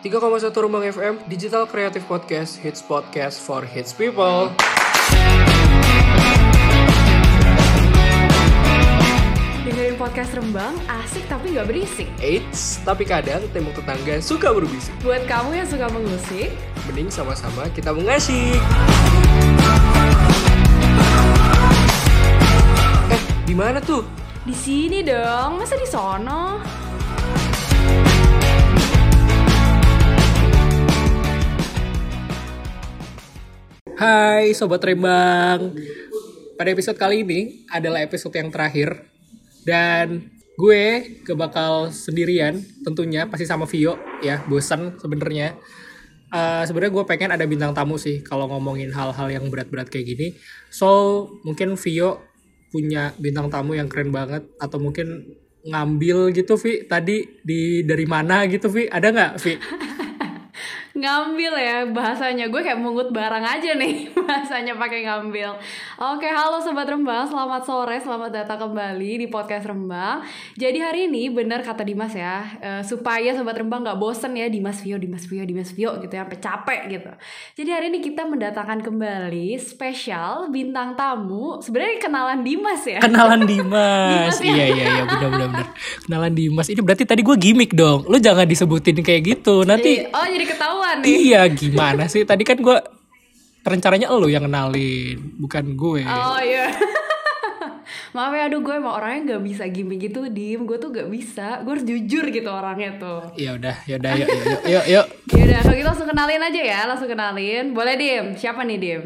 3,1 Rumbang FM, Digital Creative Podcast, Hits Podcast for Hits People. Dengerin podcast Rembang, asik tapi nggak berisik. Eits, tapi kadang tembok tetangga suka berbisik. Buat kamu yang suka mengusik, Mending sama-sama kita mengasik. Eh, di mana tuh? di sini dong, masa di sono? Hai Sobat Rembang. Pada episode kali ini adalah episode yang terakhir. Dan gue ke bakal sendirian tentunya pasti sama Vio ya bosan sebenarnya. Eh, sebenarnya gue pengen ada bintang tamu sih kalau ngomongin hal-hal yang berat-berat kayak gini. So mungkin Vio punya bintang tamu yang keren banget atau mungkin ngambil gitu Vi tadi di dari mana gitu Vi? Ada nggak Vi Ngambil ya bahasanya, gue kayak mungut barang aja nih bahasanya pakai ngambil. Oke, halo Sobat Rembang, selamat sore, selamat datang kembali di podcast Rembang. Jadi hari ini benar kata Dimas ya, eh, supaya Sobat Rembang nggak bosen ya Dimas Vio, Dimas Vio, Dimas Vio gitu ya, sampai capek gitu. Jadi hari ini kita mendatangkan kembali spesial bintang tamu, sebenarnya kenalan Dimas ya. kenalan Dimas, Dimas ya? iya iya iya benar benar benar kenalan Dimas ini berarti tadi gue gimmick dong lu jangan disebutin kayak gitu nanti Jadi- oh jadi ketahuan nih. iya gimana sih tadi kan gue rencananya lo yang kenalin bukan gue Oh iya. Maaf ya, aduh gue emang orangnya nggak bisa gimmick gitu, diem. Gue tuh nggak bisa. Gue harus jujur gitu orangnya tuh. ya udah ya udah yuk yuk yuk yuk, yuk. Yaudah, kalau gitu langsung kenalin aja ya, langsung kenalin. Boleh diem? Siapa nih diem?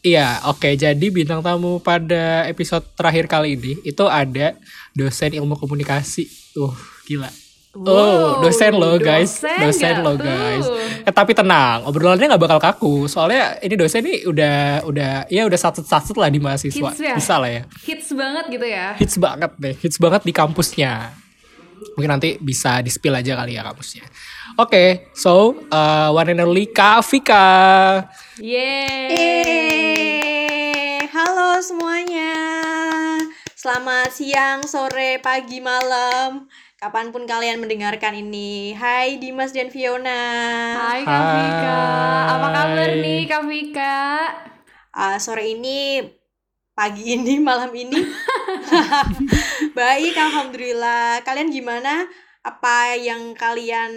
Iya, oke. Jadi bintang tamu pada episode terakhir kali ini itu ada dosen ilmu komunikasi. Tuh, gila. Oh, Wow, dosen lo guys, dosen dosen lo tuh? guys. Eh tapi tenang, obrolannya nggak bakal kaku. Soalnya ini dosen ini udah udah ya udah satset-satset lah di mahasiswa. Hits ya? Bisa lah ya. Hits banget gitu ya. Hits banget deh, hits banget di kampusnya. Mungkin nanti bisa di spill aja kali ya kampusnya. Oke, so uh, one and only Kak Vika. Yeay. Yeay, halo semuanya. Selamat siang, sore, pagi, malam. Kapan pun kalian mendengarkan ini. Hai Dimas dan Fiona. Hai Kak Vika. Apa kabar nih Kak Vika? Ah, sore ini, pagi ini, malam ini. Baik, alhamdulillah. Kalian gimana? Apa yang kalian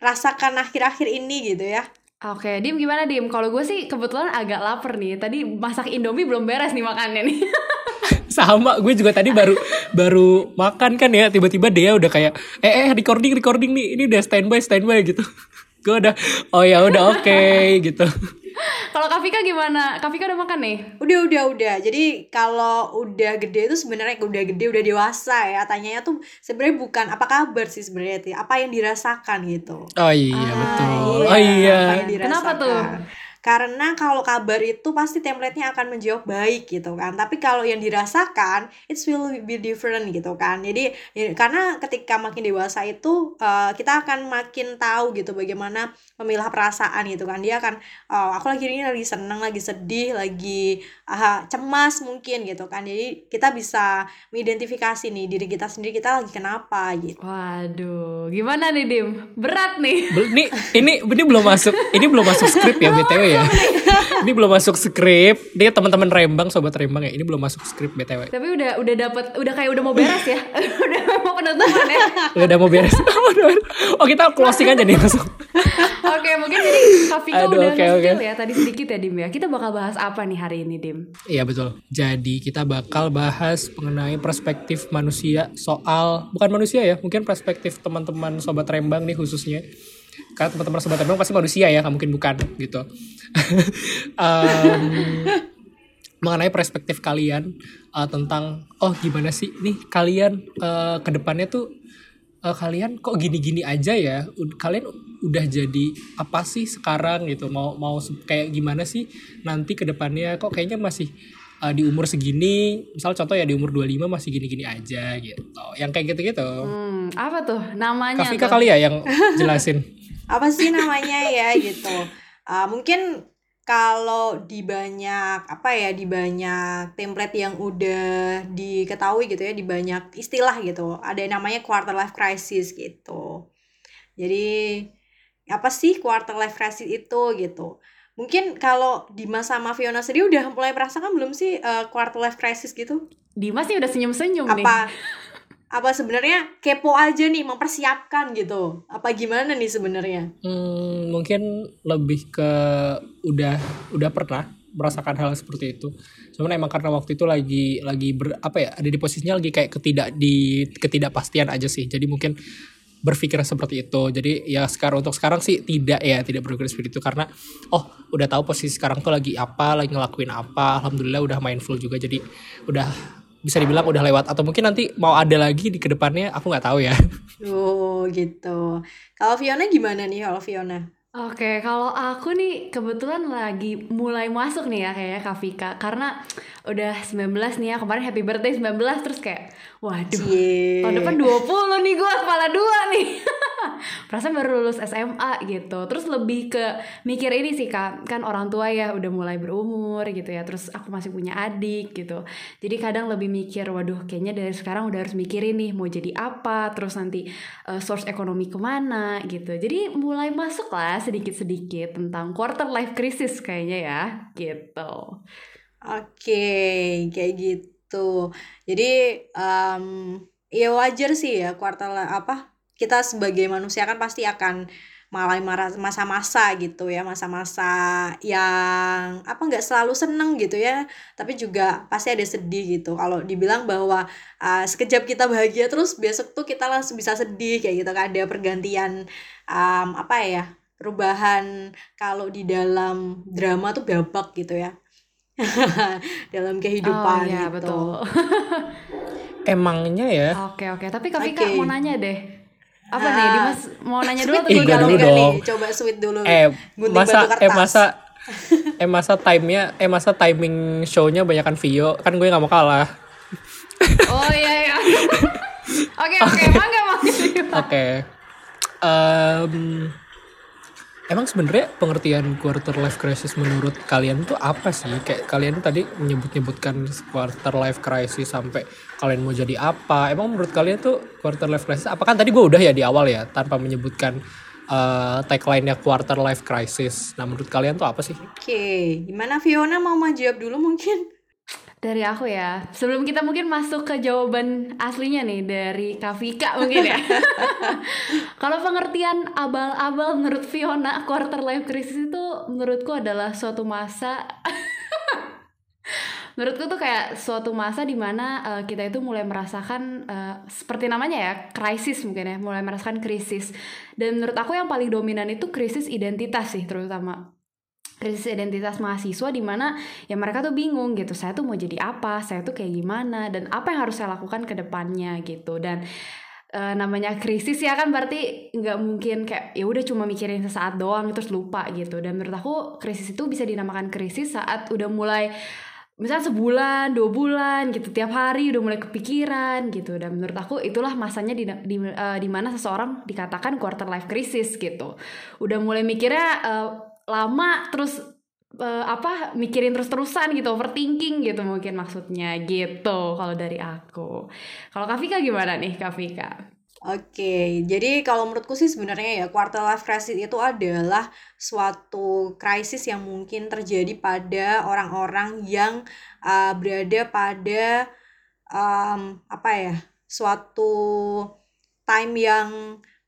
rasakan akhir-akhir ini gitu ya? Oke, Dim gimana Dim? Kalau gue sih kebetulan agak lapar nih. Tadi masak Indomie belum beres nih makannya nih. sama gue juga tadi baru baru makan kan ya tiba-tiba dia udah kayak eh eh recording recording nih ini udah standby standby gitu gue udah oh ya udah oke gitu Kalau Kak Vika gimana? Kak Vika udah makan nih? Udah, udah, udah. Jadi kalau udah gede itu sebenarnya udah gede, udah dewasa ya. Tanyanya tuh sebenarnya bukan apa kabar sih sebenarnya, apa yang dirasakan gitu. oh iya Ah, betul Iya, oh iya. Kenapa tuh? Karena kalau kabar itu pasti template-nya akan menjawab baik gitu kan. Tapi kalau yang dirasakan, it will be different gitu kan. Jadi ya, karena ketika makin dewasa itu eh, kita akan makin tahu gitu bagaimana memilah perasaan gitu kan. Dia akan oh, aku lagi ini lagi seneng, lagi sedih, lagi ah, cemas mungkin gitu kan. Jadi kita bisa mengidentifikasi nih diri kita sendiri kita lagi kenapa gitu. Waduh, gimana nih Dim? Berat nih. Bel- ini ini ini belum masuk ini belum masuk skrip ya btw ya ini belum masuk skrip dia teman-teman rembang sobat rembang ya ini belum masuk skrip btw Tapi udah udah dapat udah kayak udah mau beres ya. udah mau penutupan ya. udah mau beres oh kita closing aja nih langsung Oke, mungkin jadi Aduh, udah nge-spill oke. ya tadi sedikit ya Dim ya. Kita bakal bahas apa nih hari ini Dim? Iya betul. Jadi kita bakal bahas mengenai perspektif manusia soal bukan manusia ya, mungkin perspektif teman-teman sobat Rembang nih khususnya. Karena teman-teman sobat Rembang pasti manusia ya, mungkin bukan gitu. Em, mengenai perspektif kalian eh, tentang oh gimana sih? Nih kalian eh, ke depannya tuh eh, kalian kok gini-gini aja ya? Kalian udah jadi apa sih sekarang gitu? Mau mau kayak gimana sih nanti ke depannya? Kok kayaknya masih eh, di umur segini? Misal contoh ya di umur 25 masih gini-gini aja gitu. Yang kayak gitu-gitu. Hmm, apa tuh namanya tuh? kali ya yang jelasin apa sih namanya ya gitu. Ah, mungkin kalau di banyak apa ya di banyak template yang udah diketahui gitu ya di banyak istilah gitu ada yang namanya quarter life crisis gitu. Jadi apa sih quarter life crisis itu gitu? Mungkin kalau Dimas sama Fiona sendiri udah mulai merasakan belum sih uh, quarter life crisis gitu? Dimas sih udah senyum-senyum nih. apa apa sebenarnya kepo aja nih mempersiapkan gitu. Apa gimana nih sebenarnya? Hmm, mungkin lebih ke udah udah pernah merasakan hal seperti itu. Cuman emang karena waktu itu lagi lagi ber, apa ya ada di posisinya lagi kayak ketidak di ketidakpastian aja sih. Jadi mungkin berpikir seperti itu. Jadi ya sekarang untuk sekarang sih tidak ya tidak berpikir seperti itu. Karena oh udah tahu posisi sekarang tuh lagi apa lagi ngelakuin apa. Alhamdulillah udah mindful juga. Jadi udah bisa dibilang udah lewat atau mungkin nanti mau ada lagi di ke depannya aku nggak tahu ya. Oh gitu. Kalau Fiona gimana nih kalau Fiona? Oke, kalau aku nih kebetulan lagi mulai masuk nih ya kayaknya Kak Vika Karena udah 19 nih ya, kemarin happy birthday 19 terus kayak Waduh, Cie. tahun depan 20 nih gue, kepala dua nih. Perasaan baru lulus SMA gitu. Terus lebih ke mikir ini sih kak. Kan orang tua ya udah mulai berumur gitu ya. Terus aku masih punya adik gitu. Jadi kadang lebih mikir waduh kayaknya dari sekarang udah harus mikirin nih mau jadi apa terus nanti uh, source ekonomi ke mana gitu. Jadi mulai masuk lah sedikit-sedikit tentang quarter life crisis kayaknya ya gitu. Oke kayak gitu jadi um, ya wajar sih ya quarter apa kita sebagai manusia kan pasti akan malai masa-masa gitu ya masa-masa yang apa nggak selalu seneng gitu ya. Tapi juga pasti ada sedih gitu. Kalau dibilang bahwa uh, sekejap kita bahagia terus besok tuh kita langsung bisa sedih kayak gitu kan. Ada pergantian um, apa ya perubahan kalau di dalam drama tuh babak gitu ya dalam kehidupan oh, iya, gitu. betul. emangnya ya? Oke oke. Tapi kak Vika okay. mau nanya deh. Apa nih Dimas mau nanya dulu atau gue dulu dong. nih? coba sweet dulu. Eh masa eh masa eh masa timenya eh masa timing shownya banyakan Vio. Kan gue nggak mau kalah. Oh iya iya. Oke oke. Mangga mangga oke Emang sebenarnya pengertian quarter life crisis menurut kalian tuh apa sih? Kayak kalian tadi menyebut-nyebutkan quarter life crisis sampai kalian mau jadi apa? Emang menurut kalian tuh quarter life crisis apa kan tadi gue udah ya di awal ya tanpa menyebutkan uh, tagline-nya quarter life crisis. Nah, menurut kalian tuh apa sih? Oke, okay. gimana Fiona mau menjawab dulu mungkin? Dari aku ya, sebelum kita mungkin masuk ke jawaban aslinya nih dari Kavika mungkin ya. Kalau pengertian abal-abal menurut Fiona, quarter life crisis itu menurutku adalah suatu masa menurutku tuh kayak suatu masa di mana uh, eh, kita itu mulai merasakan uh, seperti namanya ya krisis mungkin ya mulai merasakan krisis. Dan menurut aku yang paling dominan itu krisis identitas sih terutama krisis identitas mahasiswa di mana ya mereka tuh bingung gitu saya tuh mau jadi apa? Saya tuh kayak gimana? Dan apa yang harus saya lakukan ke depannya? gitu. Dan e, namanya krisis ya kan berarti nggak mungkin kayak ya udah cuma mikirin sesaat doang terus lupa gitu. Dan menurut aku krisis itu bisa dinamakan krisis saat udah mulai misalnya sebulan dua bulan gitu tiap hari udah mulai kepikiran gitu. Dan menurut aku itulah masanya di di, uh, di mana seseorang dikatakan quarter life crisis gitu. Udah mulai mikirnya uh, lama terus uh, apa mikirin terus-terusan gitu overthinking gitu mungkin maksudnya gitu kalau dari aku. Kalau Kafika gimana nih Kafika Oke, jadi kalau menurutku sih sebenarnya ya quarter life crisis itu adalah suatu krisis yang mungkin terjadi pada orang-orang yang uh, berada pada um, apa ya suatu time yang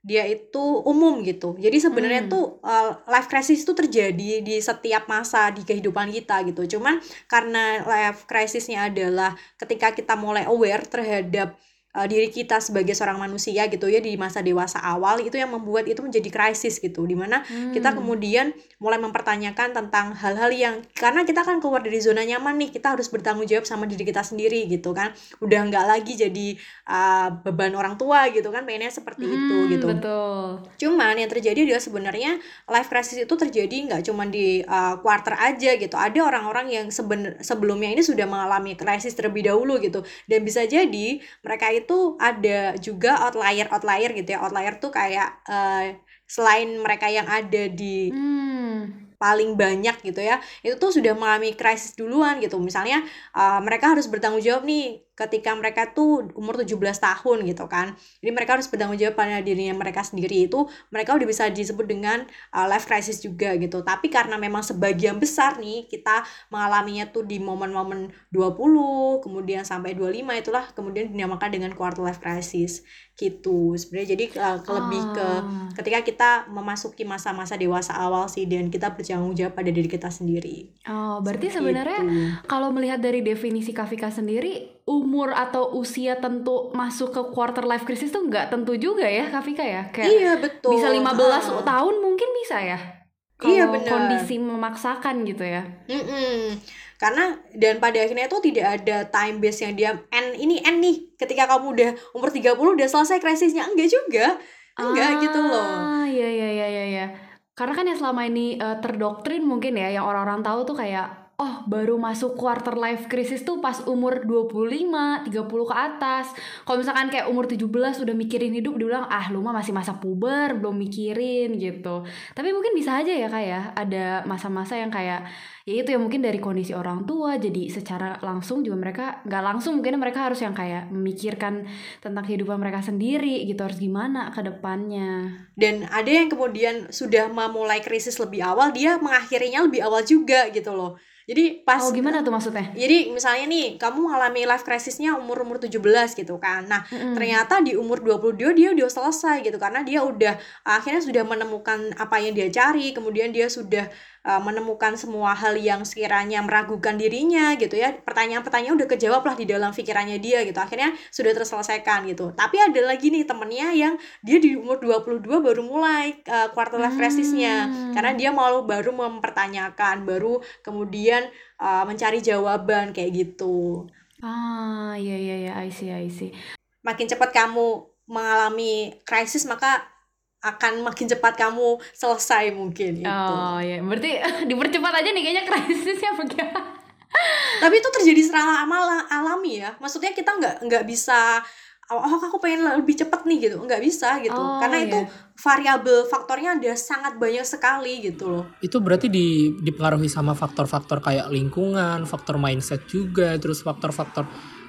dia itu umum gitu. Jadi sebenarnya hmm. tuh uh, life crisis itu terjadi di setiap masa di kehidupan kita gitu. Cuman karena life crisisnya adalah ketika kita mulai aware terhadap uh, diri kita sebagai seorang manusia gitu ya di masa dewasa awal itu yang membuat itu menjadi krisis gitu. Di mana hmm. kita kemudian mulai mempertanyakan tentang hal-hal yang karena kita kan keluar dari zona nyaman nih kita harus bertanggung jawab sama diri kita sendiri gitu kan. Udah nggak lagi jadi uh, beban orang tua gitu kan pengennya seperti hmm, itu gitu. betul. Cuman yang terjadi adalah sebenarnya life crisis itu terjadi nggak cuma di uh, quarter aja gitu. Ada orang-orang yang seben sebelumnya ini sudah mengalami krisis terlebih dahulu gitu. Dan bisa jadi mereka itu itu ada juga outlier outlier gitu ya outlier tuh kayak uh, selain mereka yang ada di hmm. paling banyak gitu ya itu tuh sudah mengalami krisis duluan gitu misalnya uh, mereka harus bertanggung jawab nih ketika mereka tuh umur 17 tahun gitu kan. Jadi mereka harus bertanggung jawab pada dirinya mereka sendiri itu mereka udah bisa disebut dengan uh, life crisis juga gitu. Tapi karena memang sebagian besar nih kita mengalaminya tuh di momen-momen 20 kemudian sampai 25 itulah kemudian dinamakan dengan quarter life crisis gitu sebenarnya jadi uh, lebih ke Ah. ketika kita memasuki masa-masa dewasa awal sih dan kita bertanggung jawab pada diri kita sendiri Oh, berarti Seperti sebenarnya itu. kalau melihat dari definisi Kafika sendiri, umur atau usia tentu masuk ke quarter life crisis tuh nggak tentu juga ya Kafika ya? Kayak iya betul bisa 15 Ah. tahun mungkin bisa ya? Iya, Kalau benar. kondisi memaksakan gitu ya. Mm-mm. Karena dan pada akhirnya itu tidak ada time base yang dia N ini N nih ketika kamu udah umur 30 udah selesai krisisnya enggak juga. Enggak gitu loh. Ah, iya iya iya iya iya. Karena kan yang selama ini eh, terdoktrin mungkin ya yang orang-orang tahu tuh kayak oh baru masuk quarter life crisis tuh pas umur 25, 30 ke atas. Kalau misalkan kayak umur 17 udah mikirin hidup dibilang ah lu mah masih masa puber, belum mikirin gitu. Tapi mungkin bisa aja ya kayak ada masa-masa yang kayak ya itu ya mungkin dari kondisi orang tua jadi secara langsung juga mereka nggak langsung mungkin mereka harus yang kayak memikirkan tentang kehidupan mereka sendiri gitu harus gimana ke depannya. Dan ada yang kemudian sudah memulai krisis lebih awal, dia mengakhirinya lebih awal juga gitu loh. Jadi pas Oh gimana tuh maksudnya? Jadi misalnya nih, kamu mengalami life crisisnya umur-umur 17 gitu kan. Nah, Mm-mm. ternyata di umur 22 dia udah selesai gitu karena dia udah akhirnya sudah menemukan apa yang dia cari, kemudian dia sudah uh, menemukan semua hal yang sekiranya meragukan dirinya gitu ya. Pertanyaan-pertanyaan udah kejawab lah di dalam pikirannya dia gitu. Akhirnya sudah terselesaikan gitu. Tapi ada lagi nih temennya yang dia di umur 22 baru mulai uh, quarter life crisisnya Hmm. karena dia mau baru mempertanyakan, baru kemudian uh, mencari jawaban kayak gitu. Ah, iya iya iya, I see I see. Makin cepat kamu mengalami krisis maka akan makin cepat kamu selesai mungkin gitu. Oh iya, berarti dipercepat aja nih kayaknya krisisnya bagaimana? Tapi itu terjadi secara amal alami ya. Maksudnya kita nggak nggak bisa oh aku pengen lebih cepat nih gitu nggak bisa gitu Oh, karena iya. itu variabel faktornya ada sangat banyak sekali gitu loh Itu berarti di, dipengaruhi sama faktor-faktor kayak lingkungan, faktor mindset juga, terus faktor-faktor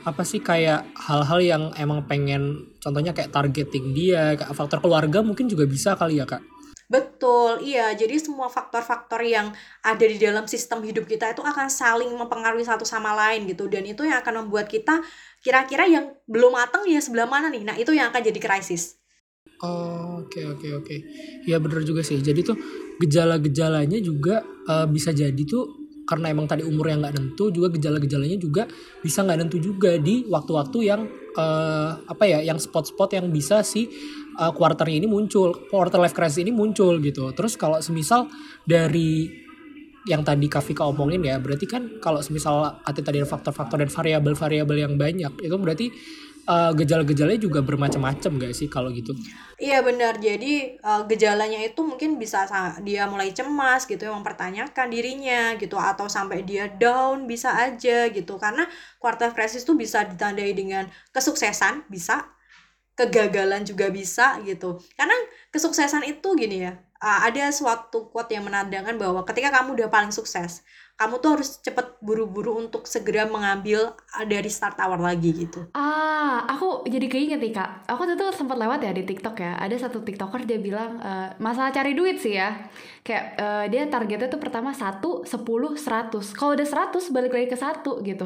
apa sih kayak hal-hal yang emang pengen contohnya kayak targeting dia, kayak faktor keluarga mungkin juga bisa kali ya kak. Betul, iya. Jadi semua faktor-faktor yang ada di dalam sistem hidup kita itu akan saling mempengaruhi satu sama lain gitu. Dan itu yang akan membuat kita kira-kira yang belum matang ya sebelah mana nih. Nah, itu yang akan jadi krisis. Oh, oke oke oke. Ya bener juga sih. Jadi tuh gejala-gejalanya juga eh, bisa jadi tuh karena emang tadi umur yang nggak nentu juga gejala-gejalanya juga bisa nggak nentu juga di waktu-waktu yang eh, apa ya yang spot-spot yang bisa si eh, quarternya ini muncul quarter life crisis ini muncul gitu. Terus kalau semisal dari yang tadi Kafika omongin ya berarti kan kalau semisal ada tadi faktor-faktor dan variabel-variabel yang banyak itu berarti eh, gejala-gejalanya juga bermacam-macam gak sih kalau gitu Iya benar. Jadi eh, gejalanya itu mungkin bisa sa- dia mulai cemas gitu ya, mempertanyakan dirinya gitu atau sampai dia down bisa aja gitu. Karena quarter crisis itu bisa ditandai dengan kesuksesan, bisa kegagalan juga bisa gitu. Karena kesuksesan itu gini ya. eh, ada suatu quote yang menandakan bahwa ketika kamu udah paling sukses, kamu tuh harus cepet buru-buru untuk segera mengambil eh, dari start awal lagi gitu. Ah, aku jadi keinget nih kak. Aku tuh tuh sempat lewat ya di TikTok ya. Ada satu TikToker dia bilang eh, masalah cari duit sih ya. Kayak eh, dia targetnya tuh pertama 1, 10, 100. Kalau udah 100 balik lagi ke satu gitu.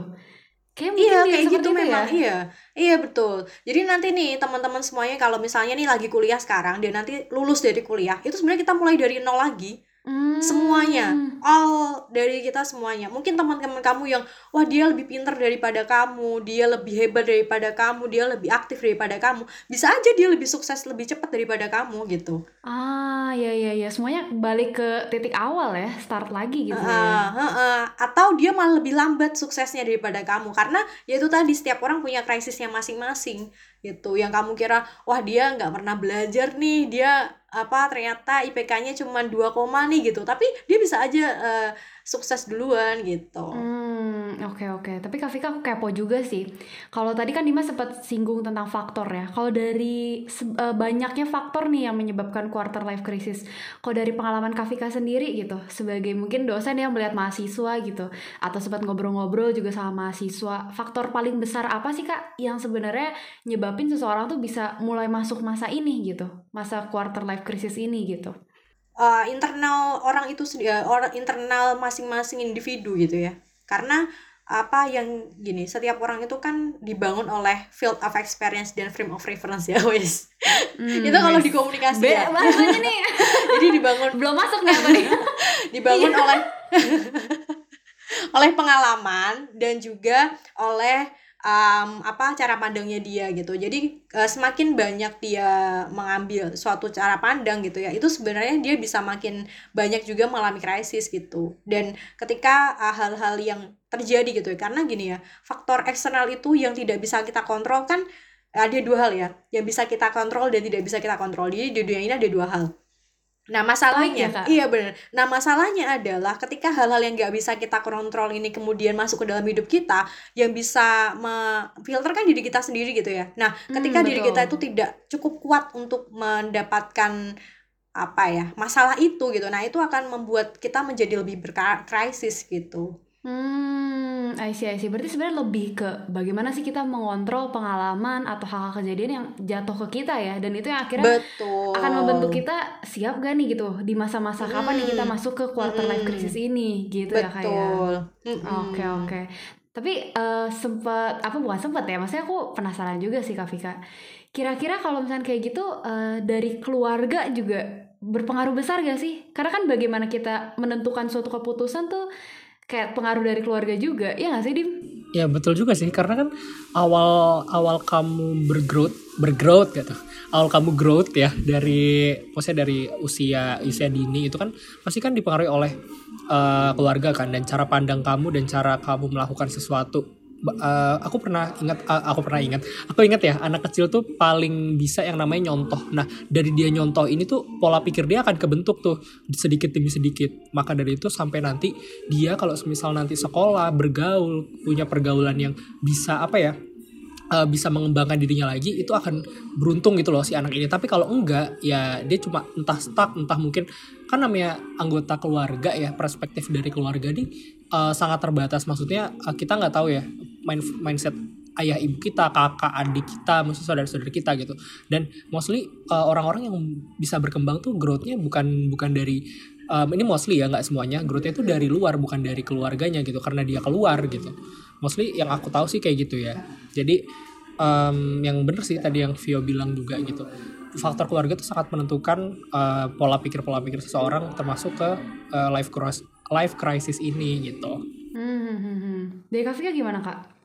Kayak Iya dia kayak gitu itu memang ya. iya iya betul jadi nanti nih teman-teman semuanya kalau misalnya nih lagi kuliah sekarang dan nanti lulus dari kuliah itu sebenarnya kita mulai dari nol lagi Hmm. semuanya all dari kita semuanya mungkin teman-teman kamu yang wah dia lebih pinter daripada kamu dia lebih hebat daripada kamu dia lebih aktif daripada kamu bisa aja dia lebih sukses lebih cepat daripada kamu gitu Ah, ya ya ya. Semuanya balik ke titik awal ya, start lagi gitu ya. Heeh, heeh. atau dia malah lebih lambat suksesnya daripada kamu karena ya itu tadi setiap orang punya krisisnya masing-masing gitu. Yang kamu kira wah dia nggak pernah belajar nih dia apa ternyata IPK-nya cuma 2 koma nih gitu. Tapi dia bisa aja eh, sukses duluan gitu. Hmm, oke Oke oke, tapi Kak Vika aku kepo juga sih. Kalau tadi kan Dimas sempat singgung tentang faktor ya. Kalau dari uh, banyaknya faktor nih yang menyebabkan quarter life crisis. Kalau dari pengalaman Kak Vika sendiri gitu, sebagai mungkin dosen yang melihat mahasiswa gitu, atau sempat ngobrol-ngobrol juga sama mahasiswa, faktor paling besar apa sih Kak yang sebenarnya nyebabin seseorang tuh bisa mulai masuk masa ini gitu, masa quarter life crisis ini gitu? Uh, internal orang itu uh, internal masing-masing individu gitu ya. Karena apa yang gini setiap orang itu kan dibangun oleh field of experience dan frame of reference ya wes. Hmm, itu kalau di komunikasi ya. nih? Jadi dibangun belum masuk nih apa nih? Dibangun iya. oleh oleh pengalaman dan juga oleh um, apa cara pandangnya dia gitu. Jadi uh, semakin banyak dia mengambil suatu cara pandang gitu ya itu sebenarnya dia bisa makin banyak juga mengalami krisis gitu. Dan ketika uh, hal-hal uh, yang terjadi gitu ya karena gini ya faktor eksternal itu yang tidak bisa kita kontrol kan ada dua hal ya yang bisa kita kontrol dan tidak bisa kita kontrol. Jadi di dunia ini ada dua hal Nah masalahnya, oh, iya, iya benar. Nah masalahnya adalah ketika hal-hal yang nggak bisa kita kontrol ini kemudian masuk ke dalam hidup kita, yang bisa filter kan diri kita sendiri gitu ya. Nah ketika hmm, diri kita itu tidak cukup kuat untuk mendapatkan apa ya masalah itu gitu, nah itu akan membuat kita menjadi lebih berkrisis gitu. Hmm, I see, I see. Berarti sebenarnya lebih ke bagaimana sih kita mengontrol pengalaman atau hal-hal kejadian yang jatuh ke kita ya, dan itu yang akhirnya Betul. akan membentuk kita siap gak nih gitu di masa-masa hmm. kapan nih kita masuk ke quarter life crisis ini, gitu Betul. ya kayak. Oke okay, oke. Okay. Tapi uh, sempat apa bukan sempat ya, maksudnya aku penasaran juga sih Kak Vika. Kira-kira kalau misalnya kayak gitu uh, dari keluarga juga berpengaruh besar gak sih? Karena kan bagaimana kita menentukan suatu keputusan tuh kayak pengaruh dari keluarga juga ya nggak sih dim? Ya betul juga sih karena kan awal awal kamu bergrowth bergrowth gitu. Awal kamu growth ya dari maksudnya dari usia usia dini itu kan pasti kan dipengaruhi oleh uh, keluarga kan dan cara pandang kamu dan cara kamu melakukan sesuatu uh, aku pernah ingat uh, aku pernah ingat. Aku ingat ya anak kecil tuh paling bisa yang namanya nyontoh. Nah dari dia nyontoh ini tuh pola pikir dia akan kebentuk tuh sedikit demi sedikit. Maka dari itu sampai nanti dia kalau misal nanti sekolah bergaul punya pergaulan yang bisa apa ya uh, bisa mengembangkan dirinya lagi itu akan beruntung gitu loh si anak ini tapi kalau enggak ya dia cuma entah stuck entah mungkin kan namanya anggota keluarga ya perspektif dari keluarga nih uh, sangat terbatas maksudnya uh, kita nggak tahu ya main mindset ayah ibu kita, kakak adik kita, maksud saudara-saudara kita gitu. Dan mostly uh, orang-orang yang bisa berkembang tuh growthnya bukan bukan dari um, ini mostly ya nggak semuanya growthnya itu dari luar bukan dari keluarganya gitu karena dia keluar gitu. Mostly yang aku tahu sih kayak gitu ya. Jadi um, yang bener sih tadi yang Vio bilang juga gitu. Faktor keluarga itu sangat menentukan uh, pola pikir pola pikir seseorang termasuk ke uh, life crisis life crisis ini gitu. Hmm, hmm, hmm. hmm. Dari Kak gimana kak?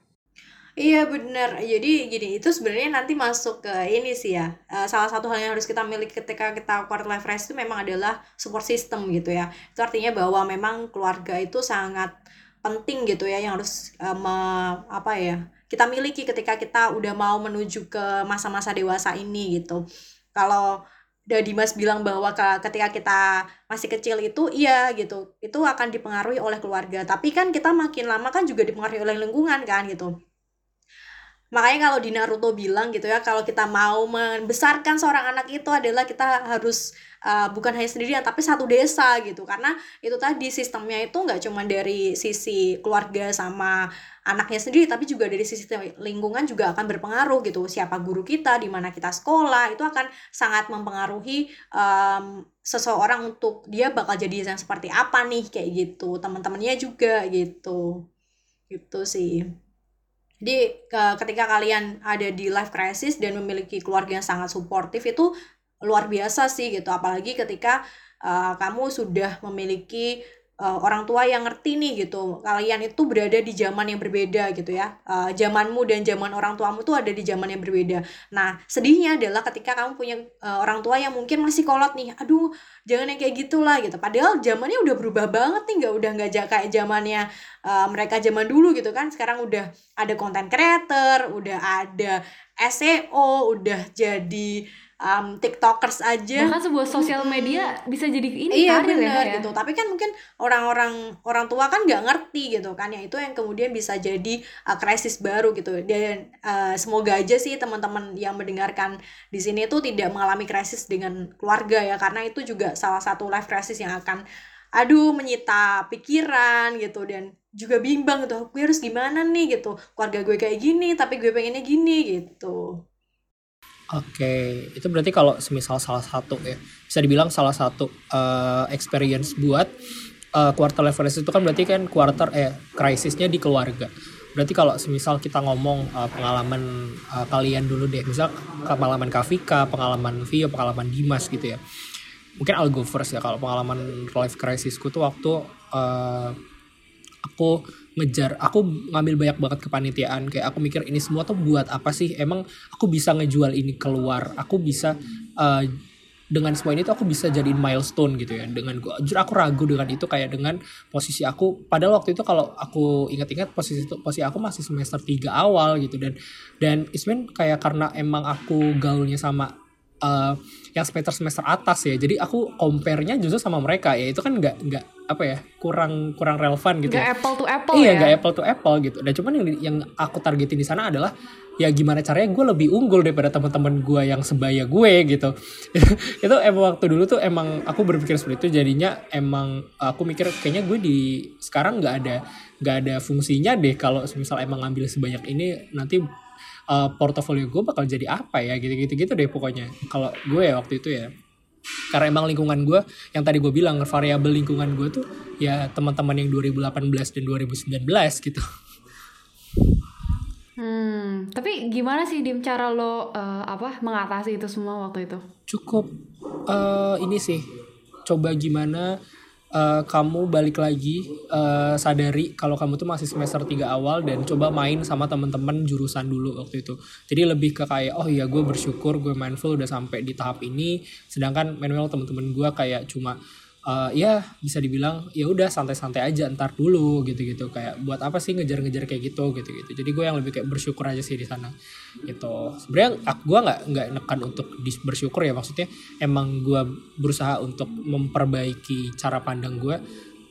Iya benar. Jadi gini itu sebenarnya nanti masuk ke ini sih ya. Uh, salah satu hal yang harus kita miliki ketika kita quarter life crisis itu memang adalah support system gitu ya. Itu artinya bahwa memang keluarga itu sangat penting gitu ya yang harus me, apa ya kita miliki ketika kita udah mau menuju ke masa-masa dewasa ini gitu. Kalau Dimas bilang bahwa ketika kita masih kecil itu iya gitu itu akan dipengaruhi oleh keluarga tapi kan kita makin lama kan juga dipengaruhi oleh lingkungan kan gitu makanya kalau di Naruto bilang gitu ya kalau kita mau membesarkan seorang anak itu adalah kita harus uh, bukan hanya sendirian tapi satu desa gitu. Karena itu tadi sistemnya itu nggak cuma dari sisi keluarga sama anaknya sendiri tapi juga dari sisi lingkungan juga akan berpengaruh gitu. Siapa guru kita di mana kita sekolah itu akan sangat mempengaruhi um, seseorang untuk dia bakal jadi yang seperti apa nih kayak gitu. Teman-temannya juga gitu. Gitu sih jadi ketika kalian ada di life crisis dan memiliki keluarga yang sangat suportif itu luar biasa sih gitu. Apalagi ketika uh, kamu sudah memiliki uh, orang tua yang ngerti nih gitu kalian itu berada di zaman yang berbeda gitu ya. Uh, zamanmu dan zaman orang tuamu tuh ada di zaman yang berbeda. Nah sedihnya adalah ketika kamu punya uh, orang tua yang mungkin masih kolot nih aduh jangan yang kayak gitulah gitu. Padahal zamannya udah berubah banget nih nggak udah nggak kayak zamannya uh, mereka zaman dulu gitu kan. Sekarang udah ada konten creator udah ada SEO udah jadi um, tiktokers aja. Bahkan sebuah sosial media bisa jadi ini iya karir ya, benar Kak, ya? gitu. Tapi kan mungkin orang-orang orang tua kan nggak ngerti gitu kan. Yang itu yang kemudian bisa jadi uh, krisis baru gitu. Dan uh, semoga aja sih teman-teman yang mendengarkan di sini tuh tidak mengalami krisis dengan keluarga ya. Karena itu juga salah satu life crisis yang akan aduh menyita pikiran gitu. Dan juga bimbang gitu. Gue harus gimana nih gitu. Keluarga gue kayak gini tapi gue pengennya gini gitu Oke, itu berarti kalau semisal salah satu ya, bisa dibilang salah satu uh, experience buat uh, quarter life crisis itu kan berarti kan quarter eh krisisnya di keluarga. Berarti kalau semisal kita ngomong uh, pengalaman uh, kalian dulu deh, misal pengalaman Kavika, pengalaman Vio, pengalaman Dimas gitu ya. Mungkin I'll go first ya kalau pengalaman life crisisku tuh waktu uh, aku ngejar aku ngambil banyak banget kepanitiaan. Kayak aku mikir ini semua tuh buat apa sih? Emang aku bisa ngejual ini keluar? Aku bisa uh, dengan semua ini tuh aku bisa jadiin milestone gitu ya. Dengan gua jujur aku ragu dengan itu kayak dengan posisi aku. Padahal waktu itu kalau aku ingat-ingat posisi itu posisi aku masih semester 3 awal gitu. Dan dan Ismin kayak karena emang aku gaulnya sama uh, yang semester semester atas ya. Jadi aku compare-nya justru sama mereka ya. Itu kan nggak nggak apa ya kurang kurang relevan gitu Nggak ya. apple to apple iya ya? nggak apple to apple gitu. Dan cuman yang yang aku targetin di sana adalah ya gimana caranya gue lebih unggul daripada teman-teman gue yang sebaya gue gitu. Itu emang waktu dulu tuh emang aku berpikir seperti itu. Jadinya emang aku mikir kayaknya gue di sekarang nggak ada nggak ada fungsinya deh kalau misal emang ngambil sebanyak ini nanti uh, portofolio gue bakal jadi apa ya gitu-gitu gitu deh pokoknya kalau gue ya waktu itu ya karena emang lingkungan gue yang tadi gue bilang variabel lingkungan gue tuh ya teman-teman yang 2018 dan 2019 gitu Hmm, tapi gimana sih Dim cara lo eh, apa mengatasi itu semua waktu itu? cukup eh, ini sih coba gimana eh, kamu balik lagi eh, sadari kalau kamu tuh masih semester 3 awal dan coba main sama teman-teman jurusan dulu waktu itu. Jadi lebih ke kayak oh iya gue bersyukur gue mindful udah sampai di tahap ini. Sedangkan manual teman-teman gue kayak cuma eh, ya bisa dibilang ya udah santai-santai aja ntar dulu gitu-gitu. Kayak buat apa sih ngejar-ngejar kayak gitu gitu-gitu. Jadi gue yang lebih kayak bersyukur aja sih di sana gitu. Sebenarnya gue nggak nggak nekan untuk bersyukur ya. Maksudnya emang gue berusaha untuk memperbaiki cara pandang gue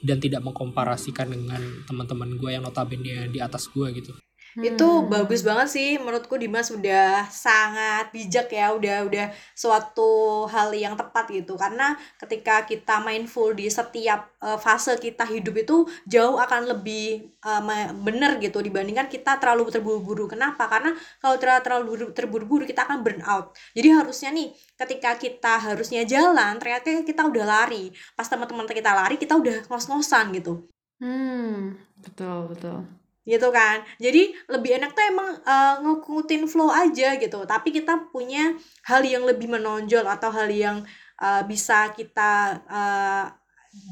dan tidak mengkomparasikan dengan teman-teman gue yang notabene di atas gue gitu itu bagus banget sih menurutku Dimas udah sangat bijak ya udah udah suatu hal yang tepat gitu. Karena ketika kita mindful di setiap uh, fase kita hidup itu jauh akan lebih uh, bener gitu dibandingkan kita terlalu terburu-buru. Kenapa? Karena kalau terlalu terlalu buru- terburu-buru kita akan burn out. Jadi harusnya nih ketika kita harusnya jalan ternyata kita udah lari. Pas teman-teman kita lari kita udah ngos-ngosan gitu. Hmm, betul betul. Gitu kan. Jadi lebih enak tuh emang uh, ngikutin flow aja gitu. Tapi kita punya hal yang lebih menonjol atau hal yang uh, bisa kita uh,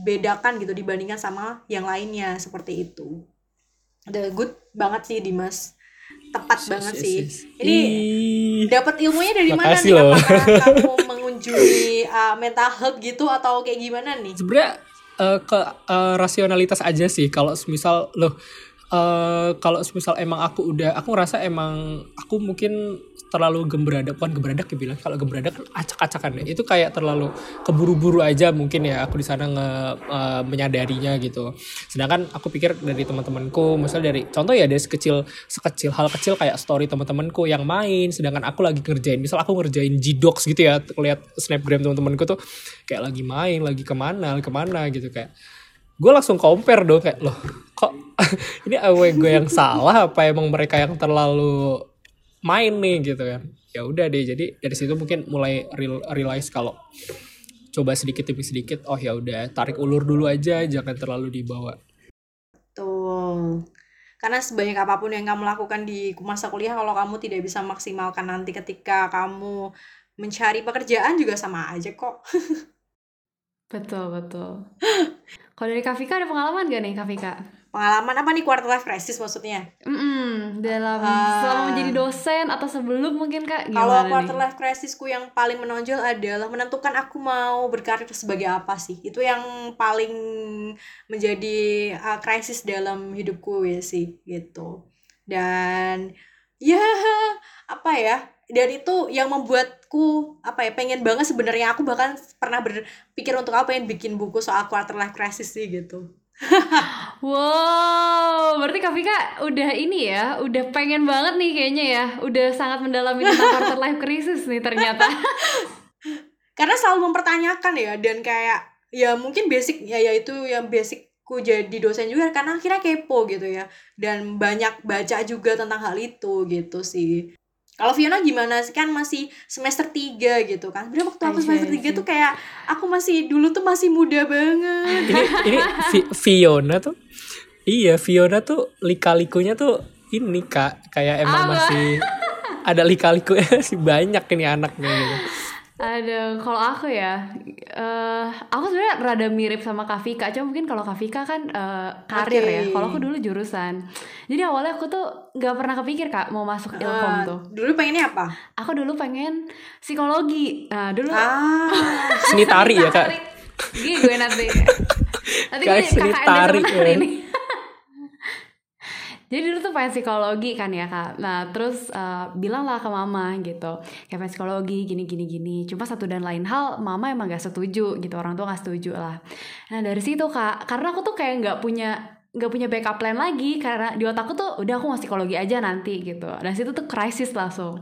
bedakan gitu dibandingkan sama yang lainnya. Seperti itu. Udah good banget sih Dimas. Tepat Yes, banget yes, sih. yes. ini dapat ilmunya dari mana Makasih nih? loh. apakah kamu mengunjungi uh, mental health gitu atau kayak gimana nih? Sebenarnya eh, ke eh, rasionalitas aja sih. Kalau misal loh eh, kalau misal emang aku udah aku ngerasa emang aku mungkin terlalu gemberadak bukan gemberadak ya bilang kalau gemberadak kan acak-acakan ya. Itu kayak terlalu keburu-buru aja mungkin ya aku di sana nge eh, menyadarinya gitu. Sedangkan aku pikir dari teman-temanku misalnya dari contoh ya dari sekecil sekecil hal kecil kayak story teman-temanku yang main sedangkan aku lagi ngerjain misal aku ngerjain G-Docs gitu ya lihat snapgram teman-temanku tuh kayak lagi main lagi ke mana ke mana gitu kayak gue langsung compare dong kayak loh kok ini awe gue yang salah apa emang mereka yang terlalu main nih gitu kan ya udah deh jadi dari situ mungkin mulai real, realize kalau coba sedikit demi sedikit oh ya udah tarik ulur dulu aja jangan terlalu dibawa Betul. Karena sebanyak apa pun yang kamu lakukan di masa kuliah, kalau kamu tidak bisa maksimalkan nanti ketika kamu mencari pekerjaan juga sama aja kok. Betul betul. Kalau dari Kavika ada pengalaman gak nih Kavika? Pengalaman apa nih quarter life crisis maksudnya? Mm dalam Ah. selama menjadi dosen atau sebelum mungkin kak Kalau quarter nih? life crisisku yang paling menonjol adalah menentukan aku mau berkarir sebagai apa sih. Itu yang paling menjadi uh, krisis dalam hidupku ya sih gitu. Dan ya apa ya? Dan itu yang membuatku apa ya pengen banget sebenarnya aku bahkan pernah berpikir untuk apa pengen bikin buku soal quarter life crisis sih gitu wow, berarti Kak Vika udah ini ya, udah pengen banget nih kayaknya ya, udah sangat mendalami tentang quarter life crisis nih ternyata. Karena selalu mempertanyakan ya dan kayak ya mungkin basic ya yaitu yang basicku jadi dosen juga karena akhirnya kepo gitu ya dan banyak baca juga tentang hal itu gitu sih. Kalau Fiona gimana sih kan masih semester 3 gitu kan. Sebenarnya waktu aku semester 3 tuh kayak aku masih dulu tuh masih muda banget. ini ini Fiona tuh iya Fiona tuh lika-likunya tuh ini Kak kayak emang Apa? masih ada lika-liku sih banyak ini anaknya gitu. Aduh, kalau aku ya, uh, aku sebenarnya rada mirip sama Kafika. Cuma mungkin kalau Kafika kan uh, karir okay. ya. Kalau aku dulu jurusan. Jadi awalnya aku tuh nggak pernah kepikir kak mau masuk ilkom uh, tuh. Dulu pengennya apa? Aku dulu pengen psikologi. Nah dulu. Ah. seni tari ya kak. Gini gue nanti. Nanti gue kakak ini jadi dulu tuh pengen psikologi kan ya kak. Nah terus uh, bilang lah ke mama gitu. Kayak pengen psikologi gini gini gini. Cuma satu dan lain hal mama emang gak setuju gitu. Orang tua gak setuju lah. Nah dari situ kak karena aku tuh kayak nggak punya nggak punya backup plan lagi karena di otakku tuh udah aku mau psikologi aja nanti gitu. Dan situ tuh krisis langsung.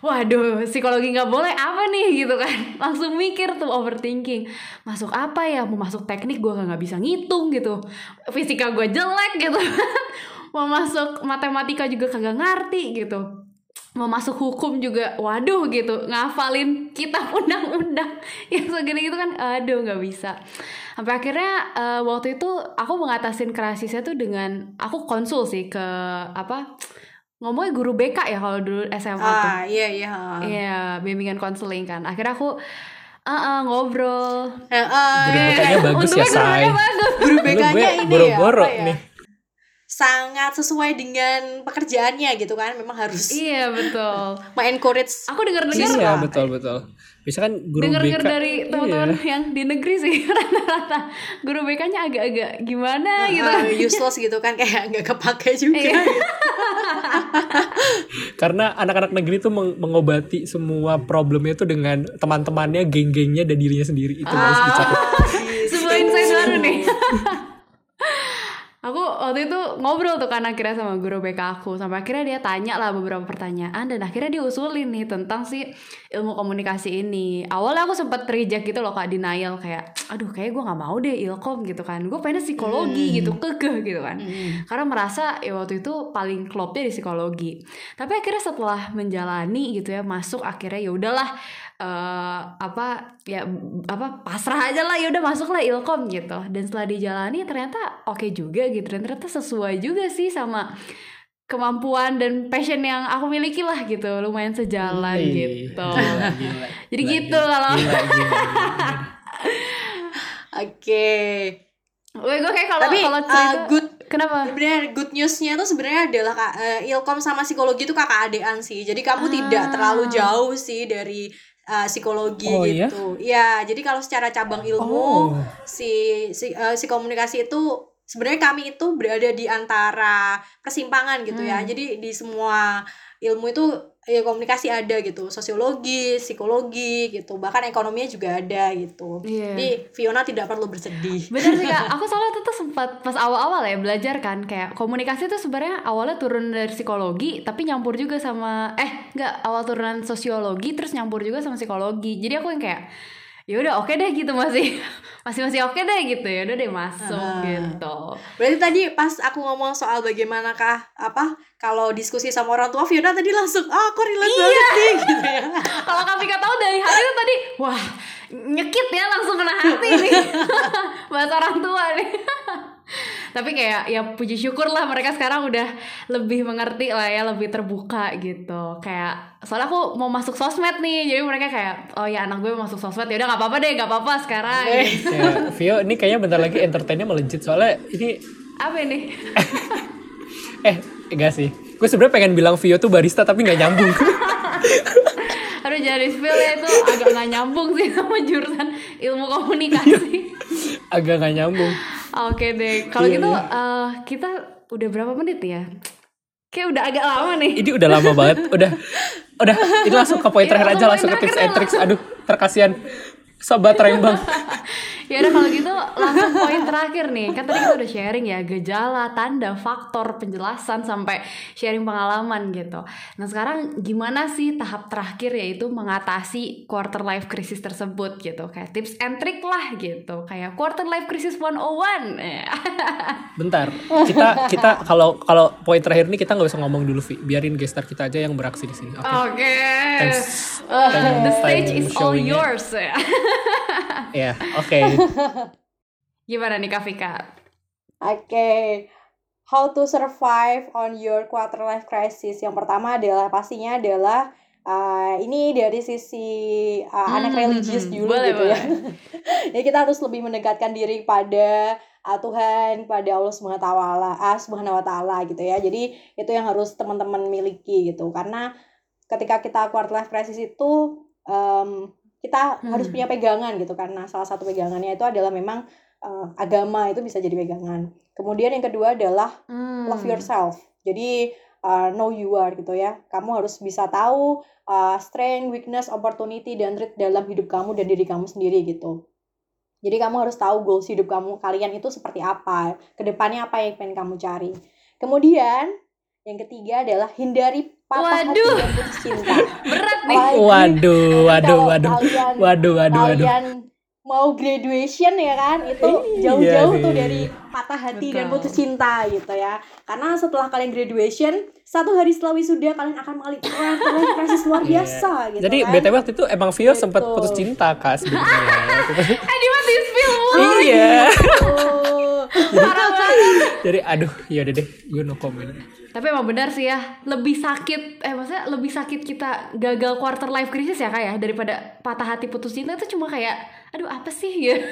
Waduh psikologi nggak boleh apa nih gitu kan. Langsung mikir tuh overthinking. Masuk apa ya? Mau masuk teknik gue nggak bisa ngitung gitu. Fisika gue jelek gitu mau masuk matematika juga kagak ngerti gitu. Mau masuk hukum juga waduh gitu. Ngafalin kitab undang-undang yang segini gitu kan aduh nggak bisa. Sampai akhirnya uh, waktu itu aku mengatasin krisisnya tuh dengan aku konsul sih ke apa ngomongnya guru BK ya kalau dulu SMA ah, tuh. Iya iya iya bimbingan konseling kan. Akhirnya aku Uh, uh, ngobrol. Uh, uh, guru BK-nya bagus ya, say. Guru BK-nya ini boro-boro ya, nih sangat sesuai dengan pekerjaannya gitu kan memang harus iya betul encourage aku dengar dengar iya betul betul bisa kan guru dengar dengar dari iya. teman-teman iya. yang di negeri sih rata-rata guru BK-nya agak-agak gimana uh, gitu uh, useless gitu kan kayak nggak kepake juga iya. gitu. karena anak-anak negeri tuh meng mengobati semua problemnya itu dengan teman-temannya geng-gengnya dan dirinya sendiri itu ah, dicatat sebuah insight baru nih aku waktu itu ngobrol tuh kan akhirnya sama guru BK aku. Sampai akhirnya dia tanya lah beberapa pertanyaan dan akhirnya dia usulin nih tentang si ilmu komunikasi ini. Awalnya aku sempat reject gitu loh kak denial kayak aduh kayak gue nggak mau deh ilkom gitu kan. Gue pengen psikologi hmm. gitu kekeh gitu kan. Hmm. karena merasa ya waktu itu paling klopnya di psikologi. Tapi akhirnya setelah menjalani gitu ya masuk akhirnya ya udahlah uh, apa ya apa pasrah aja lah ya udah masuk lah ilkom gitu. Dan setelah dijalani ternyata oke okay juga gitu. Dan ternyata sesuai juga sih sama kemampuan dan passion yang aku miliki lah gitu. Lumayan sejalan Hii, gitu. gila, gila, jadi gila, gitu kalau oke. Gue gue kayak kalau kalau cerita uh, good kenapa? Sebenarnya good newsnya tuh sebenarnya adalah uh, ilkom sama psikologi itu kakak adean sih. Jadi kamu ah. tidak terlalu jauh sih dari uh, psikologi oh, iya? gitu. Iya? Ya, jadi kalau secara cabang ilmu oh. si si, uh, si komunikasi itu sebenarnya kami itu berada di antara persimpangan gitu ya. hmm. ya. Jadi di semua ilmu itu ya komunikasi ada gitu sosiologi psikologi gitu bahkan ekonominya juga ada gitu. Yeah. jadi Fiona tidak perlu bersedih. Benar sih kak. Aku soalnya tuh sempat pas awal-awal ya belajar kan kayak komunikasi tuh sebenarnya awalnya turun dari psikologi tapi nyampur juga sama eh nggak awal turunan sosiologi terus nyampur juga sama psikologi. Jadi aku yang kayak ya udah oke okay deh gitu masih masih masih oke okay deh gitu. Ya udah deh masuk uh, gitu. Berarti tadi pas aku ngomong soal bagaimanakah apa kalau diskusi sama orang tua Fiona tadi langsung ah oh, aku relate iya. banget nih gitu ya. Kalau kami tahu dari hari itu tadi wah nyekit ya langsung kena hati nih. Bahasa orang tua nih tapi kayak ya puji syukur lah mereka sekarang udah lebih mengerti lah ya lebih terbuka gitu. Kayak soalnya aku mau masuk sosmed nih jadi mereka kayak oh ya anak gue mau masuk sosmed. Ya udah nggak apa-apa deh nggak apa-apa sekarang eh, ya, Vio ini kayaknya bentar lagi entertainnya melejit soalnya ini apa ini? Eh enggak sih. Gue sebenarnya pengen bilang Vio tuh barista tapi nggak nyambung Jadi spill ya itu agak nggak nyambung sih sama jurusan ilmu komunikasi agak nggak nyambung Oke deh, kalau yeah, gitu yeah. Uh, kita udah berapa menit ya? Kayak udah agak lama nih. Ini udah lama banget. Udah udah ini langsung ke poin Iya, terakhir aja langsung ke tips and tricks. Aduh, terkasihan sobat rembang. Ya udah kalau gitu langsung poin terakhir nih. Kan tadi kita udah sharing ya gejala, tanda, faktor, penjelasan sampai sharing pengalaman gitu. Nah, sekarang gimana sih tahap terakhir yaitu mengatasi quarter life crisis tersebut gitu. Kayak tips and trick lah gitu. Kayak quarter life crisis 101. Bentar, kita kita kalau kalau poin terakhir ini kita nggak usah ngomong dulu, Vi. Biarin gestar kita aja yang beraksi di sini. Oke. Oke. Thanks. The stage is all yours. Ya, oke. Gimana nih Kak Vika? Oke, how to survive on your quarter life crisis. Yang pertama adalah pastinya adalah uh, ini dari sisi uh, anak Hmm, religius hmm, dulu boleh, gitu ya. boleh. Jadi kita harus lebih mendekatkan diri pada uh, Tuhan, pada Allah Subhanahu wa taala, ah, Subhanahu wa taala gitu ya. Jadi itu yang harus teman-teman miliki gitu. Karena ketika kita quarter life crisis itu um, kita Hmm. harus punya pegangan gitu karena salah satu pegangannya itu adalah memang uh, agama itu bisa jadi pegangan. Kemudian yang kedua adalah Hmm. love yourself. Jadi uh, know you are gitu ya. Kamu harus bisa tahu uh, strength, weakness, opportunity dan threat dalam hidup kamu dan diri kamu sendiri gitu. Jadi kamu harus tahu goals hidup kamu kalian itu seperti apa, ke depannya apa yang pengen kamu cari. Kemudian yang ketiga adalah hindari patah hati Waduh. dan putus cinta. Berat nih. Apalagi Waduh, waduh, kalau waduh. kalian Waduh, waduh, waduh. kalian mau graduation ya kan itu Iya jauh-jauh tuh nih. dari patah hati dan Betul. putus cinta gitu ya karena setelah kalian graduation satu hari setelah wisuda kalian akan mengalami crisis luar Iya. biasa gitu Jadi kan BTW waktu itu emang Vio sempat Betul. putus cinta kak sebenarnya. Eh di mana spill iya. Parah banget. Jadi aduh, ya udah deh, gue no comment. Tapi emang benar sih ya, lebih sakit, eh maksudnya lebih sakit kita gagal quarter life crisis ya kak ya daripada patah hati putus cinta itu cuma kayak, aduh apa sih ya?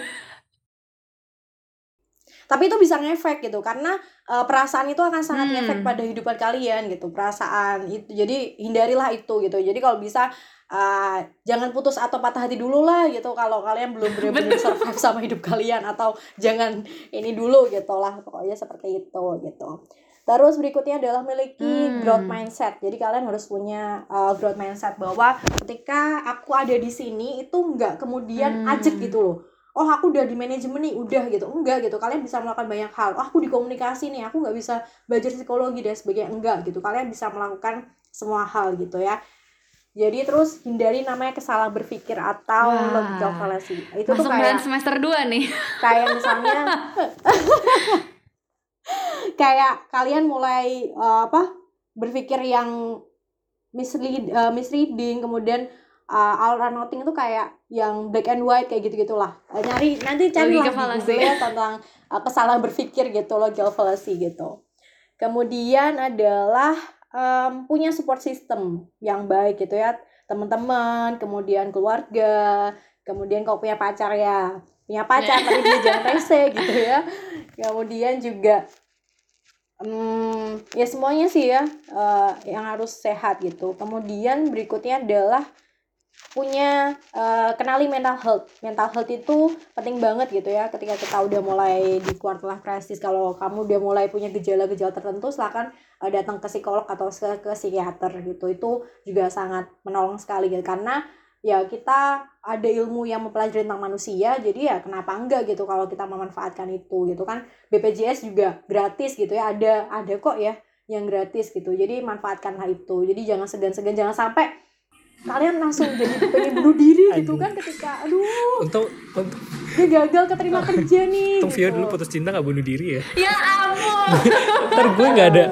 tapi itu bisa ngefek gitu karena eh, perasaan itu akan sangat Hmm. ngefek pada hidupan kalian gitu perasaan itu jadi hindarilah itu gitu jadi kalau bisa eh, jangan putus atau patah hati dulu lah gitu kalau kalian belum benar-benar survive sama hidup kalian atau jangan ini dulu gitu lah pokoknya seperti itu gitu terus berikutnya adalah miliki Hmm. growth mindset jadi kalian harus punya eh, growth mindset bahwa ketika aku ada di sini itu nggak kemudian Hmm. ajek gitu loh oh aku udah di manajemen nih udah gitu. Enggak gitu. Kalian bisa melakukan banyak hal. Oh aku di komunikasi nih aku nggak bisa belajar psikologi dan sebagainya. Enggak gitu. Kalian bisa melakukan semua hal gitu ya. Jadi terus hindari namanya kesalahan berpikir atau Wah. logical fallacy itu tuh Masuk kayak bulan semester 2 nih. kayak misalnya kayak kalian mulai eh, apa berpikir yang mislead eh, misleading kemudian uh, or nothing itu kayak yang black and white kayak gitu gitulah nyari nanti cari fallacy. Google ya tentang uh, kesalahan berpikir gitu logical fallacy gitu. Kemudian adalah em, punya support system yang baik gitu ya. Teman-teman kemudian keluarga kemudian kalau punya pacar ya punya pacar tapi dia jangan rese gitu ya. Kemudian juga hmm, ya semuanya sih ya eh, yang harus sehat gitu. Kemudian berikutnya adalah punya eh, kenali mental health. Mental health itu penting banget gitu ya ketika kita udah mulai di quarter life crisis. Kalau kamu udah mulai punya gejala-gejala tertentu silakan eh, datang ke psikolog atau ke, ke psikiater gitu. Itu juga sangat menolong sekali gitu. Karena ya kita ada ilmu yang mempelajari tentang manusia jadi ya kenapa enggak gitu kalau kita memanfaatkan itu gitu kan. BPJS juga gratis gitu ya ada ada kok ya yang gratis gitu. Jadi manfaatkanlah itu. Jadi jangan segan-segan jangan sampai kalian langsung jadi pengen bunuh diri gitu Aduh. kan ketika aduh Untung, untung, dia gagal keterima kerja nih Vio gitu. dulu putus cinta gak bunuh diri ya. Ya ampun. Ntar gue gak ada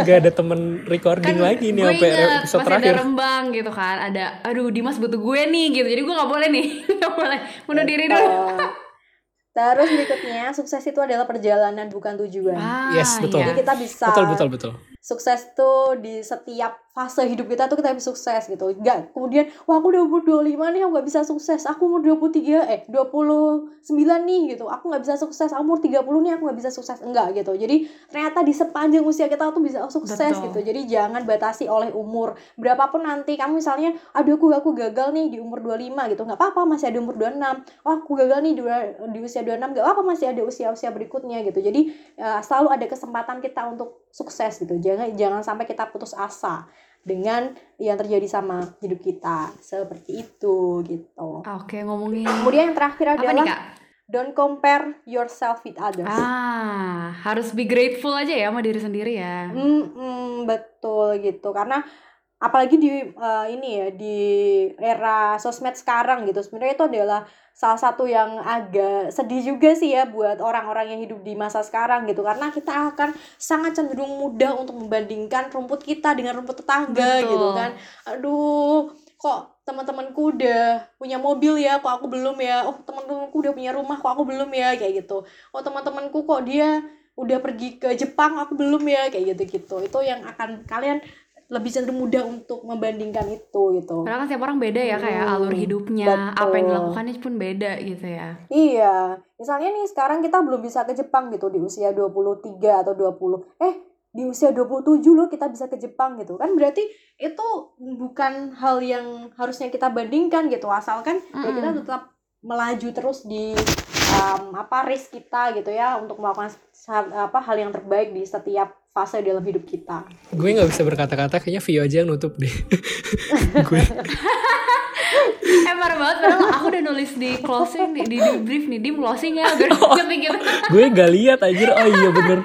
gak ada temen recording lagi nih gue sampai episode masih terakhir. ada rembang gitu kan ada aduh Dimas butuh gue nih gitu jadi gue nggak boleh nih nggak boleh bunuh diri dulu terus berikutnya sukses itu adalah perjalanan bukan tujuan Ah, Yes, betul. iya. jadi kita bisa Betul betul betul. Sukses tuh di setiap fase hidup kita tuh kita bisa sukses gitu. Enggak, kemudian wah aku udah umur 25 nih aku gak bisa sukses. Aku umur 23 eh 29 nih gitu. Aku gak bisa sukses. Aku umur 30 nih aku gak bisa sukses. Enggak gitu. Jadi ternyata di sepanjang usia kita tuh bisa sukses Betul. gitu. Jadi jangan batasi oleh umur. Berapapun nanti kamu misalnya aduh aku aku gagal nih di umur 25 gitu. Nggak apa-apa masih ada umur 26 oh aku gagal nih di, di usia 26 nggak apa-apa masih ada usia-usia berikutnya gitu. Jadi eh, selalu ada kesempatan kita untuk sukses gitu. Jangan jangan sampai kita putus asa dengan yang terjadi sama hidup kita. Seperti itu gitu. Oke, ngomongin kemudian yang terakhir apa nih adalah kak? don't compare yourself with others. Ah, harus be grateful aja ya sama diri sendiri ya. Mm, mm, betul gitu. Karena apalagi di eh, ini ya di era sosmed sekarang gitu. Sebenarnya itu adalah salah satu yang agak sedih juga sih ya buat orang-orang yang hidup di masa sekarang gitu. Karena kita akan sangat cenderung mudah untuk membandingkan rumput kita dengan rumput tetangga Betul. gitu kan. Aduh kok teman-temanku udah punya mobil ya? Kok aku belum ya? Oh teman-temanku udah punya rumah kok aku belum ya? Kayak gitu. Oh teman-temanku kok dia udah pergi ke Jepang aku belum ya? Kayak gitu-gitu. Itu yang akan kalian lebih cenderung mudah untuk membandingkan itu gitu. Padahal kan setiap orang beda ya kayak Hmm, alur hidupnya, betul. apa yang dilakukannya pun beda gitu ya. iya. Misalnya nih sekarang kita belum bisa ke Jepang gitu di usia 23 atau 20 eh di usia 27 loh kita bisa ke Jepang gitu. Kan berarti itu bukan hal yang harusnya kita bandingkan gitu. Asalkan ya kita tetap melaju terus di um, apa risk kita gitu ya untuk melakukan apa hal yang terbaik di setiap fase dalam hidup kita Gue nggak bisa berkata-kata, kayaknya Vio aja yang nutup deh. gue Eh parah banget padahal aku udah nulis di closing di, di, di brief nih, di closing ya biar ngerti gitu. gue gak lihat anjir. Oh iya bener.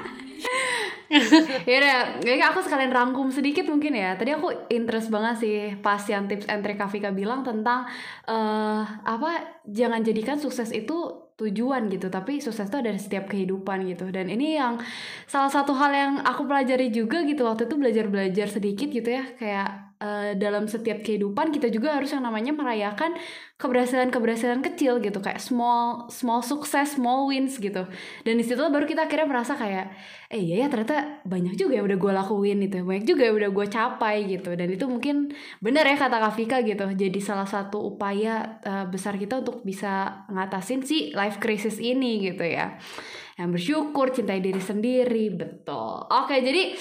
ya udah, jadi aku sekalian rangkum sedikit mungkin ya. Tadi aku interest banget sih pas yang tips and trick Kavika bilang tentang eh apa jangan jadikan sukses itu tujuan gitu, tapi sukses itu ada di setiap kehidupan gitu. Dan ini yang salah satu hal yang aku pelajari juga gitu waktu itu belajar-belajar sedikit gitu ya, kayak eh, dalam setiap kehidupan kita juga harus yang namanya merayakan keberhasilan-keberhasilan kecil gitu kayak small small sukses, small wins gitu. Dan di situ baru kita akhirnya merasa kayak eh iya ya ternyata banyak juga yang udah gue lakuin gitu banyak juga yang udah gue capai gitu. Dan itu mungkin benar ya kata Kak Vika gitu jadi salah satu upaya eh, besar kita untuk bisa ngatasin si life crisis ini gitu ya. Yang bersyukur cintai diri sendiri betul. Oke jadi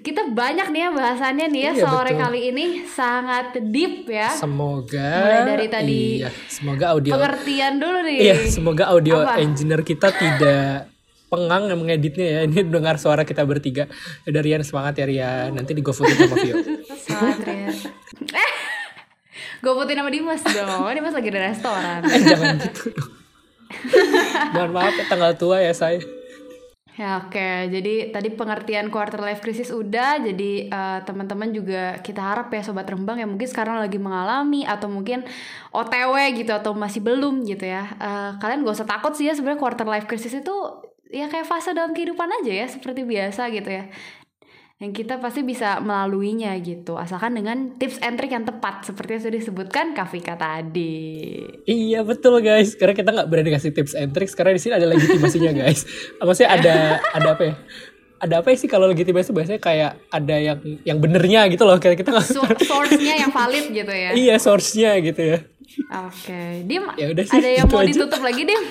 kita banyak nih ya bahasannya nih ya Iya, sore betul. kali ini sangat deep ya. Semoga Mulai dari tadi iya, semoga audio pengertian dulu nih Iya, semoga audio Apa? engineer kita tidak pengang yang mengeditnya ya. Ini dengar suara kita bertiga. Udah Rian semangat ya Rian. Nanti di GoFood sama Vio. Selamat Rian. Eh, gue putin sama Dimas dong. Dimas lagi di restoran. Eh, jangan gitu dong. Mohon maaf ya, tanggal tua ya saya. Ya oke, jadi tadi pengertian quarter life crisis udah, jadi eh, teman-teman juga kita harap ya sobat rembang yang mungkin sekarang lagi mengalami atau mungkin OTW gitu atau masih belum gitu ya. Eh, kalian gak usah takut sih ya sebenarnya quarter life crisis itu ya kayak fase dalam kehidupan aja ya seperti biasa gitu ya. Yang kita pasti bisa melaluinya gitu, asalkan dengan tips and trick yang tepat seperti yang sudah disebutkan Kavika tadi. Iya betul guys. Karena kita nggak berani kasih tips and tricks karena di sini ada legitimasinya guys. Maksudnya ada ada apa ya? Ada apa sih kalau legitimasi biasanya kayak ada yang yang benernya gitu loh. Kayak kita nggak Source-nya yang valid gitu ya. iya source-nya gitu ya. Oke, Dim, Ya udah sih, ada yang gitu mau aja. ditutup lagi, Dim?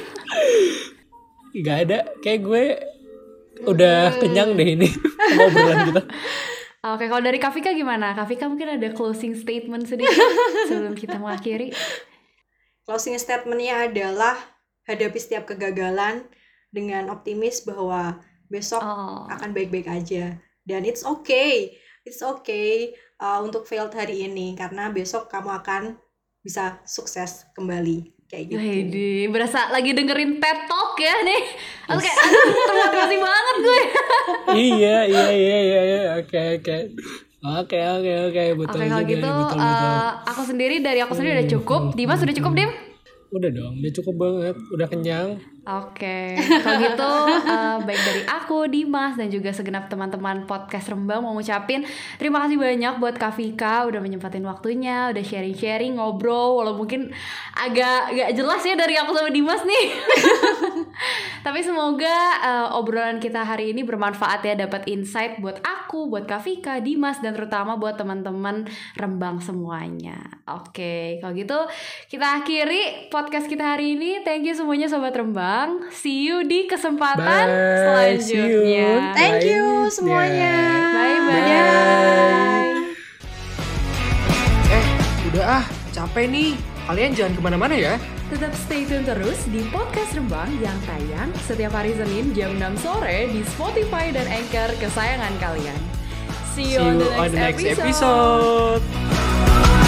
Gak ada. Kayak gue udah kenyang deh ini sama obrolan kita. Oke, kalau dari Kavika gimana? Kavika mungkin ada closing statement sedikit sebelum kita mengakhiri. closing statementnya adalah hadapi setiap kegagalan dengan optimis bahwa besok Oh, akan baik-baik aja dan it's okay it's okay uh, untuk failed hari ini karena besok kamu akan bisa sukses kembali kayak gitu Heidi, berasa lagi dengerin TED Talk ya nih. Aduh, termotivasi banget gue. Iya iya iya iya iya. oke oke. Oke oke oke. Betul Oke, kalau juga, gitu, betul betul. eh, aku sendiri dari aku sendiri udah cukup. Dimas udah cukup, Dim? udah dong udah cukup banget. Udah kenyang Oke, kalau gitu eh, baik dari aku, Dimas dan juga segenap teman-teman podcast Rembang mau ngucapin terima kasih banyak buat Kak Vika udah menyempatin waktunya, udah sharing-sharing, ngobrol, walau mungkin agak gak jelas ya dari aku sama Dimas nih. Tapi semoga eh, obrolan kita hari ini bermanfaat ya, dapat insight buat aku, buat Kak Vika, Dimas dan terutama buat teman-teman Rembang semuanya. Oke, kalau gitu kita akhiri podcast kita hari ini. Thank you semuanya sobat Rembang. See you di kesempatan Bye, see you. selanjutnya. thank you Lainnya. semuanya Bye bye. Dadah. Eh, udah ah, capek nih. Kalian jangan ke mana-mana ya. Tetap stay tune terus di podcast Rembang yang tayang setiap hari Senin jam 6 sore di Spotify dan Anchor kesayangan kalian. See you, See you on the next, on the next episode. episode.